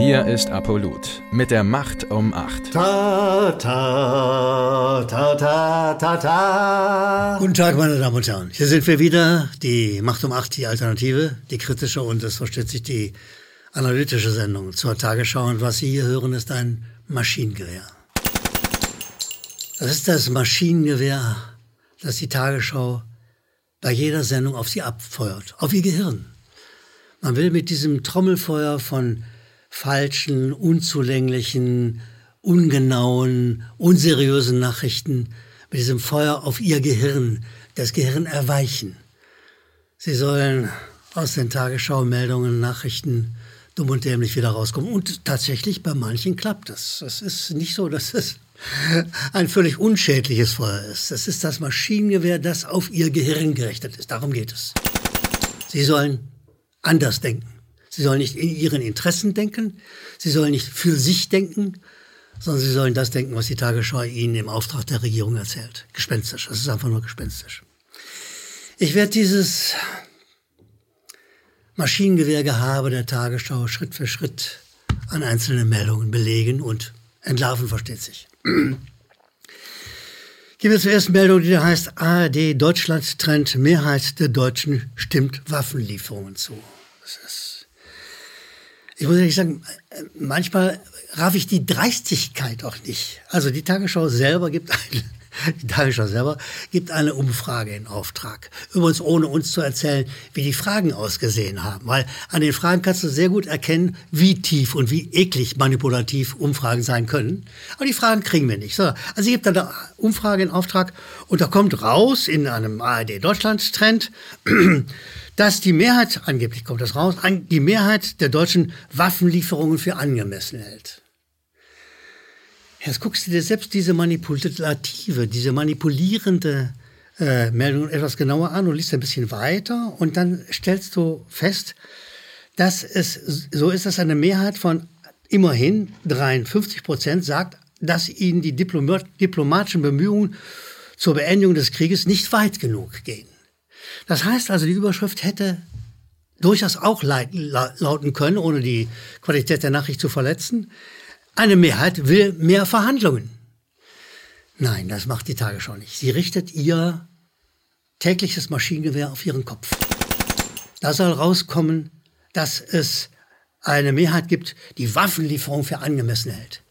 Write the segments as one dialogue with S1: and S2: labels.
S1: Hier ist Apollut mit der Macht um 8.
S2: Ta, ta, ta, ta, ta, ta.
S3: Guten Tag, meine Damen und Herren. Hier sind wir wieder. Die Macht um 8, die Alternative, die kritische und es versteht sich die analytische Sendung zur Tagesschau. Und was Sie hier hören, ist ein Maschinengewehr. Das ist das Maschinengewehr, das die Tagesschau bei jeder Sendung auf Sie abfeuert, auf Ihr Gehirn. Man will mit diesem Trommelfeuer von falschen, unzulänglichen, ungenauen, unseriösen Nachrichten mit diesem Feuer auf ihr Gehirn, das Gehirn erweichen. Sie sollen aus den Tagesschau-Meldungen, Nachrichten dumm und dämlich wieder rauskommen. Und tatsächlich bei manchen klappt das. Es ist nicht so, dass es ein völlig unschädliches Feuer ist. Das ist das Maschinengewehr, das auf ihr Gehirn gerichtet ist. Darum geht es. Sie sollen anders denken. Sie sollen nicht in ihren Interessen denken, sie sollen nicht für sich denken, sondern sie sollen das denken, was die Tagesschau ihnen im Auftrag der Regierung erzählt. Gespenstisch, das ist einfach nur gespenstisch. Ich werde dieses Maschinengewehrgehabe der Tagesschau Schritt für Schritt an einzelnen Meldungen belegen und entlarven, versteht sich. Gehen wir zur ersten Meldung, die heißt, ARD Deutschland trennt Mehrheit der Deutschen stimmt Waffenlieferungen zu. Das ist ich muss ehrlich sagen, manchmal raff ich die Dreistigkeit auch nicht. Also die Tagesschau selber gibt eine, die Tagesschau selber gibt eine Umfrage in Auftrag. Übrigens ohne uns zu erzählen, wie die Fragen ausgesehen haben. Weil an den Fragen kannst du sehr gut erkennen, wie tief und wie eklig manipulativ Umfragen sein können. Aber die Fragen kriegen wir nicht. So, also ich gibt eine Umfrage in Auftrag und da kommt raus in einem ARD Deutschland Trend, dass die Mehrheit, angeblich kommt das raus, die Mehrheit der Deutschen Waffenlieferungen für angemessen hält. Jetzt guckst du dir selbst diese manipulative, diese manipulierende äh, Meldung etwas genauer an und liest ein bisschen weiter und dann stellst du fest, dass es so ist, dass eine Mehrheit von immerhin 53 Prozent sagt, dass ihnen die diplomatischen Bemühungen zur Beendigung des Krieges nicht weit genug gehen. Das heißt also, die Überschrift hätte durchaus auch lauten können, ohne die Qualität der Nachricht zu verletzen. Eine Mehrheit will mehr Verhandlungen. Nein, das macht die Tagesschau nicht. Sie richtet ihr tägliches Maschinengewehr auf ihren Kopf. Da soll rauskommen, dass es eine Mehrheit gibt, die Waffenlieferung für angemessen hält.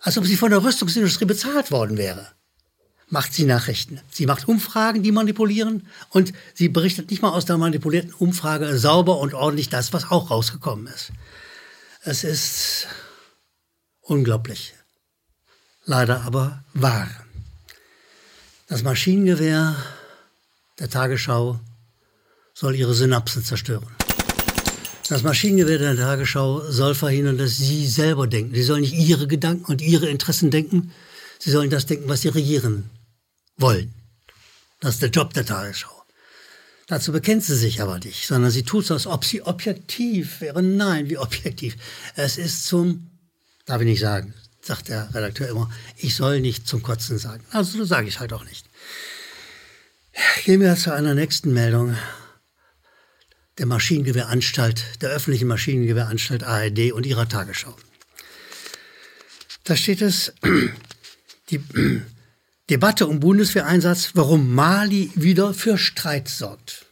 S3: Als ob sie von der Rüstungsindustrie bezahlt worden wäre macht sie Nachrichten. Sie macht Umfragen, die manipulieren und sie berichtet nicht mal aus der manipulierten Umfrage sauber und ordentlich das, was auch rausgekommen ist. Es ist unglaublich. Leider aber wahr. Das Maschinengewehr der Tagesschau soll ihre Synapsen zerstören. Das Maschinengewehr der Tagesschau soll verhindern, dass sie selber denken. Sie sollen nicht ihre Gedanken und ihre Interessen denken. Sie sollen das denken, was sie regieren wollen. Das ist der Job der Tagesschau. Dazu bekennt sie sich aber nicht, sondern sie tut so, als ob sie objektiv wäre. Nein, wie objektiv. Es ist zum, darf ich nicht sagen, sagt der Redakteur immer, ich soll nicht zum Kotzen sagen. Also das sage ich halt auch nicht. Gehen wir zu einer nächsten Meldung der Maschinengewehranstalt, der öffentlichen Maschinengewehranstalt ARD und ihrer Tagesschau. Da steht es, die Debatte um Bundeswehreinsatz, warum Mali wieder für Streit sorgt.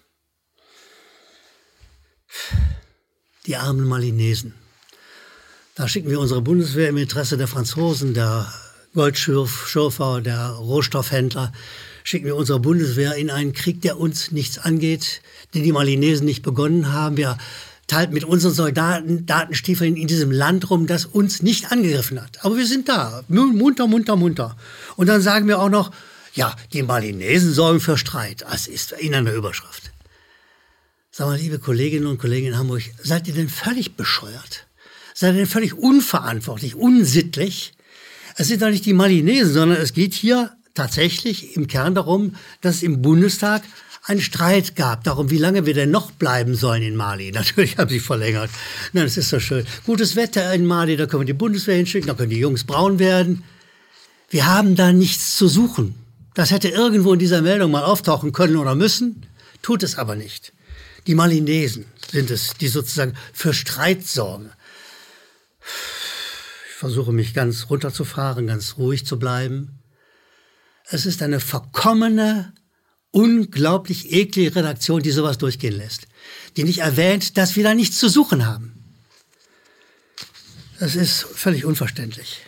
S3: Die armen Malinesen. Da schicken wir unsere Bundeswehr im Interesse der Franzosen, der Goldschürfer, der Rohstoffhändler, schicken wir unsere Bundeswehr in einen Krieg, der uns nichts angeht, den die Malinesen nicht begonnen haben. Wir teilt mit unseren Soldaten Datenstiefeln in diesem Land rum, das uns nicht angegriffen hat. Aber wir sind da, munter, munter, munter. Und dann sagen wir auch noch, ja, die Malinesen sorgen für Streit. Das ist in einer Überschrift. Sag mal, liebe Kolleginnen und Kollegen in Hamburg, seid ihr denn völlig bescheuert? Ihr denn völlig unverantwortlich, unsittlich? Es sind doch nicht die Malinesen, sondern es geht hier tatsächlich im Kern darum, dass im Bundestag einen Streit gab darum, wie lange wir denn noch bleiben sollen in Mali. Natürlich haben sie verlängert. Na, das ist so schön. Gutes Wetter in Mali, da können wir die Bundeswehr hinschicken, da können die Jungs braun werden. Wir haben da nichts zu suchen. Das hätte irgendwo in dieser Meldung mal auftauchen können oder müssen, tut es aber nicht. Die Malinesen sind es, die sozusagen für Streit sorgen. Versuche mich ganz runterzufahren, ganz ruhig zu bleiben. Es ist eine verkommene, unglaublich eklige Redaktion, die sowas durchgehen lässt. Die nicht erwähnt, dass wir da nichts zu suchen haben. Das ist völlig unverständlich.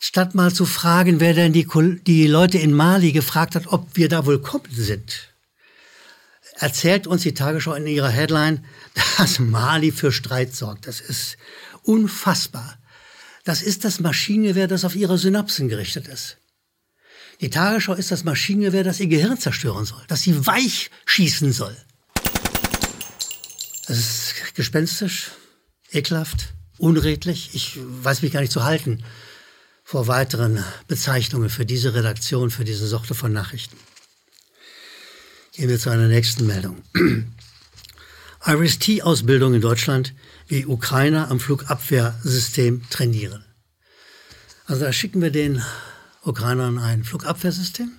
S3: Statt mal zu fragen, wer denn die, die Leute in Mali gefragt hat, ob wir da willkommen sind, erzählt uns die Tagesschau in ihrer Headline, dass Mali für Streit sorgt. Das ist unfassbar. Das ist das Maschinengewehr, das auf ihre Synapsen gerichtet ist. Die Tagesschau ist das Maschinengewehr, das ihr Gehirn zerstören soll, das sie weich schießen soll. Das ist gespenstisch, ekelhaft, unredlich. Ich weiß mich gar nicht zu halten vor weiteren Bezeichnungen für diese Redaktion, für diese Sorte von Nachrichten. Gehen wir zu einer nächsten Meldung. Iris-T-Ausbildung in Deutschland, wie Ukrainer am Flugabwehrsystem trainieren. Also da schicken wir den Ukrainern ein Flugabwehrsystem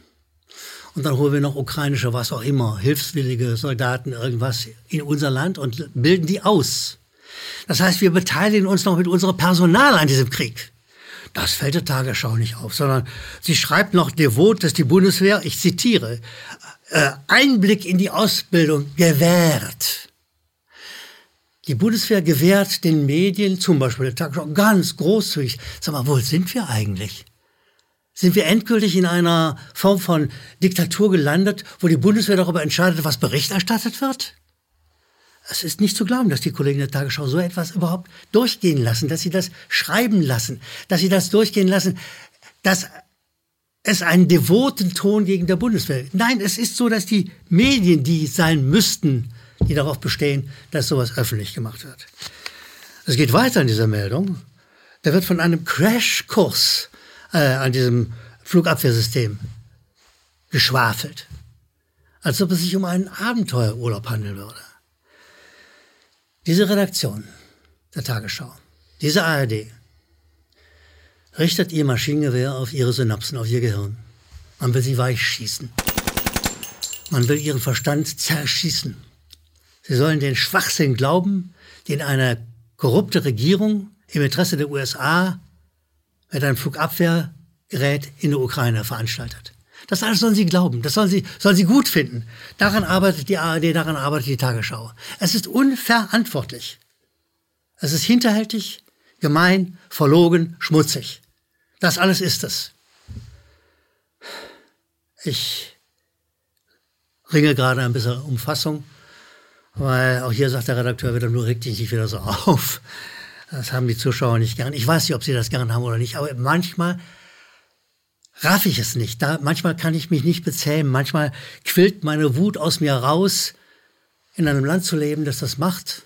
S3: und dann holen wir noch ukrainische, was auch immer, hilfswillige Soldaten, irgendwas in unser Land und bilden die aus. Das heißt, wir beteiligen uns noch mit unserem Personal an diesem Krieg. Das fällt der Tagesschau nicht auf, sondern sie schreibt noch devot, dass die Bundeswehr, ich zitiere, äh, Einblick in die Ausbildung gewährt. Die Bundeswehr gewährt den Medien, zum Beispiel der Tagesschau, ganz großzügig. Sag mal, wo sind wir eigentlich? Sind wir endgültig in einer Form von Diktatur gelandet, wo die Bundeswehr darüber entscheidet, was Bericht erstattet wird? Es ist nicht zu glauben, dass die Kollegen der Tagesschau so etwas überhaupt durchgehen lassen, dass sie das schreiben lassen, dass sie das durchgehen lassen, dass es einen devoten Ton gegen der Bundeswehr. Nein, es ist so, dass die Medien, die sein müssten, die darauf bestehen, dass sowas öffentlich gemacht wird. Es geht weiter in dieser Meldung. Da wird von einem Crashkurs äh, an diesem Flugabwehrsystem geschwafelt. Als ob es sich um einen Abenteuerurlaub handeln würde. Diese Redaktion der Tagesschau, diese ARD, richtet ihr Maschinengewehr auf ihre Synapsen, auf ihr Gehirn. Man will sie weich schießen. Man will ihren Verstand zerschießen. Sie sollen den Schwachsinn glauben, den eine korrupte Regierung im Interesse der USA mit einem Flugabwehrgerät in der Ukraine veranstaltet. Das alles sollen sie glauben, das sollen sie, sollen sie gut finden. Daran arbeitet die ARD, daran arbeitet die Tagesschau. Es ist unverantwortlich. Es ist hinterhältig, gemein, verlogen, schmutzig. Das alles ist es. Ich ringe gerade ein bisschen Umfassung, weil auch hier sagt der Redakteur wieder, nur reg dich nicht wieder so auf. Das haben die Zuschauer nicht gern. Ich weiß nicht, ob sie das gern haben oder nicht, aber manchmal raff ich es nicht. Da, manchmal kann ich mich nicht bezähmen. Manchmal quillt meine Wut aus mir raus, in einem Land zu leben, das das macht,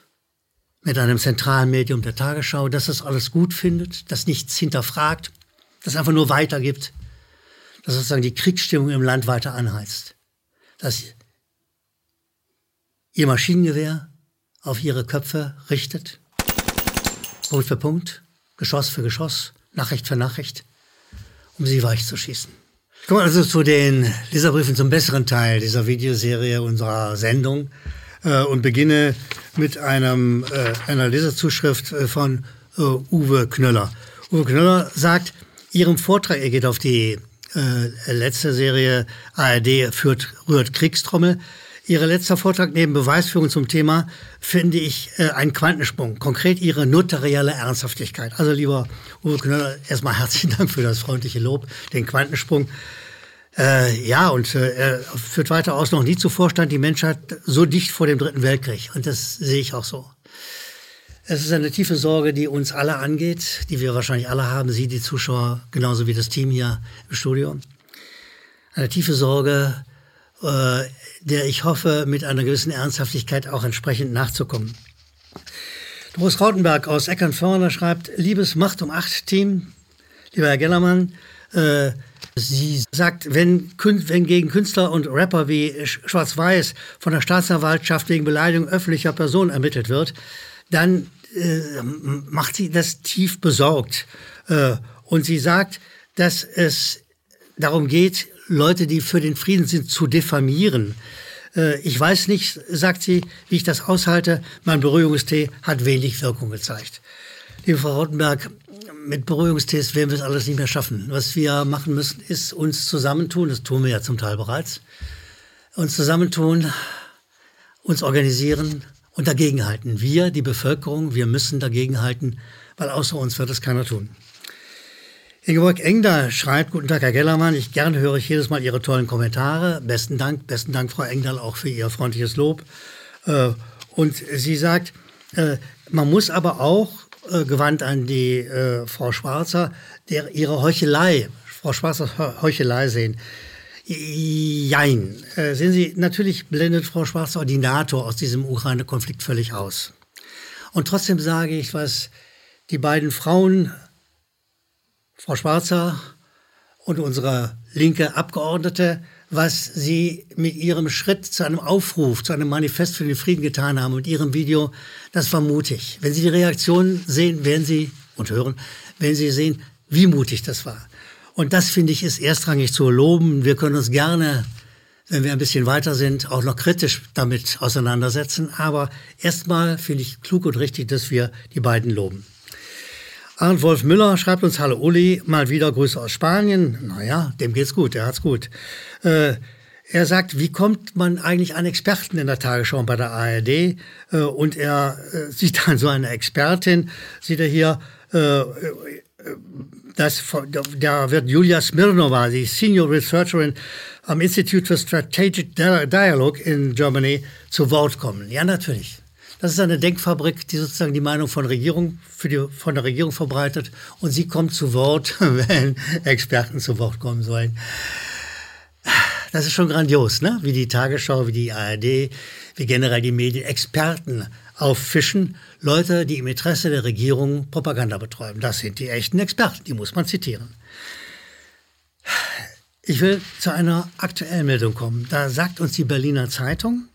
S3: mit einem zentralen Medium der Tagesschau, das das alles gut findet, das nichts hinterfragt, das einfach nur weitergibt, das sozusagen die Kriegsstimmung im Land weiter anheizt. Dass ihr Maschinengewehr auf ihre Köpfe richtet, Punkt für Punkt, Geschoss für Geschoss, Nachricht für Nachricht, um sie weich zu schießen. Ich komme also zu den Leserbriefen zum besseren Teil dieser Videoserie unserer Sendung äh, und beginne mit einem, äh, einer Leserzuschrift äh, von äh, Uwe Knöller. Uwe Knöller sagt, Ihrem Vortrag, er geht auf die äh, letzte Serie ARD führt, rührt Kriegstrommel, Ihr letzter Vortrag neben Beweisführung zum Thema finde ich äh, ein Quantensprung. Konkret Ihre notarielle Ernsthaftigkeit. Also lieber Uwe Knöller, erstmal herzlichen Dank für das freundliche Lob, den Quantensprung. Äh, ja, und äh, er führt weiter aus, noch nie zuvor stand die Menschheit so dicht vor dem Dritten Weltkrieg. Und das sehe ich auch so. Es ist eine tiefe Sorge, die uns alle angeht, die wir wahrscheinlich alle haben, Sie, die Zuschauer, genauso wie das Team hier im Studio. Eine tiefe Sorge, äh, der ich hoffe, mit einer gewissen Ernsthaftigkeit auch entsprechend nachzukommen. Doris Rautenberg aus Eckernförde schreibt, liebes Macht um acht Team, lieber Herr Gellermann, äh, sie sagt, wenn, wenn gegen Künstler und Rapper wie Schwarz-Weiß von der Staatsanwaltschaft wegen Beleidigung öffentlicher Personen ermittelt wird, dann äh, macht sie das tief besorgt. Äh, und sie sagt, dass es darum geht, Leute, die für den Frieden sind, zu diffamieren. Äh, ich weiß nicht, sagt sie, wie ich das aushalte. Mein Beruhigungstee hat wenig Wirkung gezeigt. Liebe Frau Rottenberg, mit Beruhigungstest werden wir es alles nicht mehr schaffen. Was wir machen müssen, ist uns zusammentun, das tun wir ja zum Teil bereits, uns zusammentun, uns organisieren und dagegenhalten. Wir, die Bevölkerung, wir müssen dagegenhalten, weil außer uns wird es keiner tun. Ingeborg Engdahl schreibt, guten Tag, Herr Gellermann, ich gerne höre ich jedes Mal Ihre tollen Kommentare. Besten Dank, besten Dank, Frau Engdahl, auch für Ihr freundliches Lob. Äh, und sie sagt, äh, man muss aber auch äh, gewandt an die Frau Schwarzer, der ihre Heuchelei, Frau Schwarzer Heuchelei sehen. Jein. Äh, sehen Sie, natürlich blendet Frau Schwarzer die NATO aus diesem Ukraine-Konflikt völlig aus. Und trotzdem sage ich, was die beiden Frauen, Frau Schwarzer und unsere linke Abgeordnete, was sie mit ihrem Schritt zu einem Aufruf, zu einem Manifest für den Frieden getan haben und ihrem Video, das war mutig. Wenn Sie die Reaktion sehen, werden Sie und hören, werden Sie sehen, wie mutig das war. Und das finde ich ist erstrangig zu loben. Wir können uns gerne, wenn wir ein bisschen weiter sind, auch noch kritisch damit auseinandersetzen. Aber erstmal finde ich klug und richtig, dass wir die beiden loben. Arndt Wolf Müller schreibt uns, hallo Uli, mal wieder Grüße aus Spanien. Naja, dem geht's gut, der hat's gut. Äh, er sagt, wie kommt man eigentlich an Experten in der Tagesschau und bei der ARD? Äh, und er äh, sieht dann so eine Expertin, sieht er hier, äh, das, da wird Julia Smirnova, die Senior Researcherin am Institute for Strategic Dialogue in Germany, zu Wort kommen. Ja, natürlich. Das ist eine Denkfabrik, die sozusagen die Meinung von, Regierung, für die, von der Regierung verbreitet. Und sie kommt zu Wort, wenn Experten zu Wort kommen sollen. Das ist schon grandios, ne? wie die Tagesschau, wie die ARD, wie generell die Medien Experten auffischen. Leute, die im Interesse der Regierung Propaganda betreiben. Das sind die echten Experten, die muss man zitieren. Ich will zu einer aktuellen Meldung kommen. Da sagt uns die Berliner Zeitung,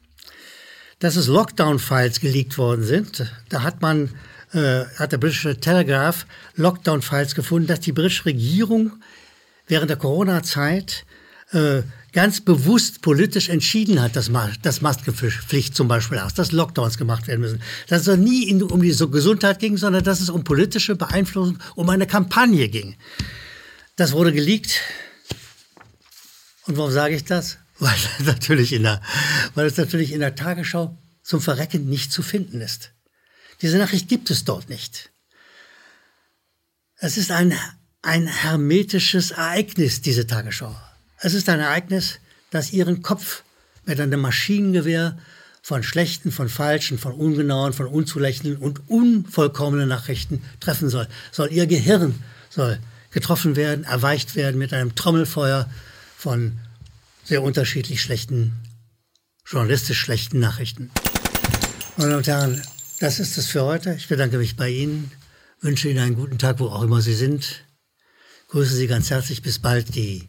S3: dass es Lockdown-Files geleakt worden sind. Da hat man, äh, hat der britische Telegraph Lockdown-Files gefunden, dass die britische Regierung während der Corona-Zeit äh, ganz bewusst politisch entschieden hat, dass, dass Maskenpflicht zum Beispiel aus, dass Lockdowns gemacht werden müssen. Dass es nie in, um die Gesundheit ging, sondern dass es um politische Beeinflussung, um eine Kampagne ging. Das wurde geleakt. Und warum sage ich das? weil, natürlich in der, weil es natürlich in der Tagesschau zum Verrecken nicht zu finden ist. Diese Nachricht gibt es dort nicht. Es ist ein, ein hermetisches Ereignis, diese Tagesschau. Es ist ein Ereignis, das ihren Kopf mit einem Maschinengewehr von schlechten, von falschen, von ungenauen, von unzulächelnden und unvollkommenen Nachrichten treffen soll. Soll ihr Gehirn soll getroffen werden, erweicht werden mit einem Trommelfeuer von sehr unterschiedlich schlechten, journalistisch schlechten Nachrichten. Meine Damen und Herren, das ist es für heute. Ich bedanke mich bei Ihnen, wünsche Ihnen einen guten Tag, wo auch immer Sie sind. Grüße Sie ganz herzlich. Bis bald, die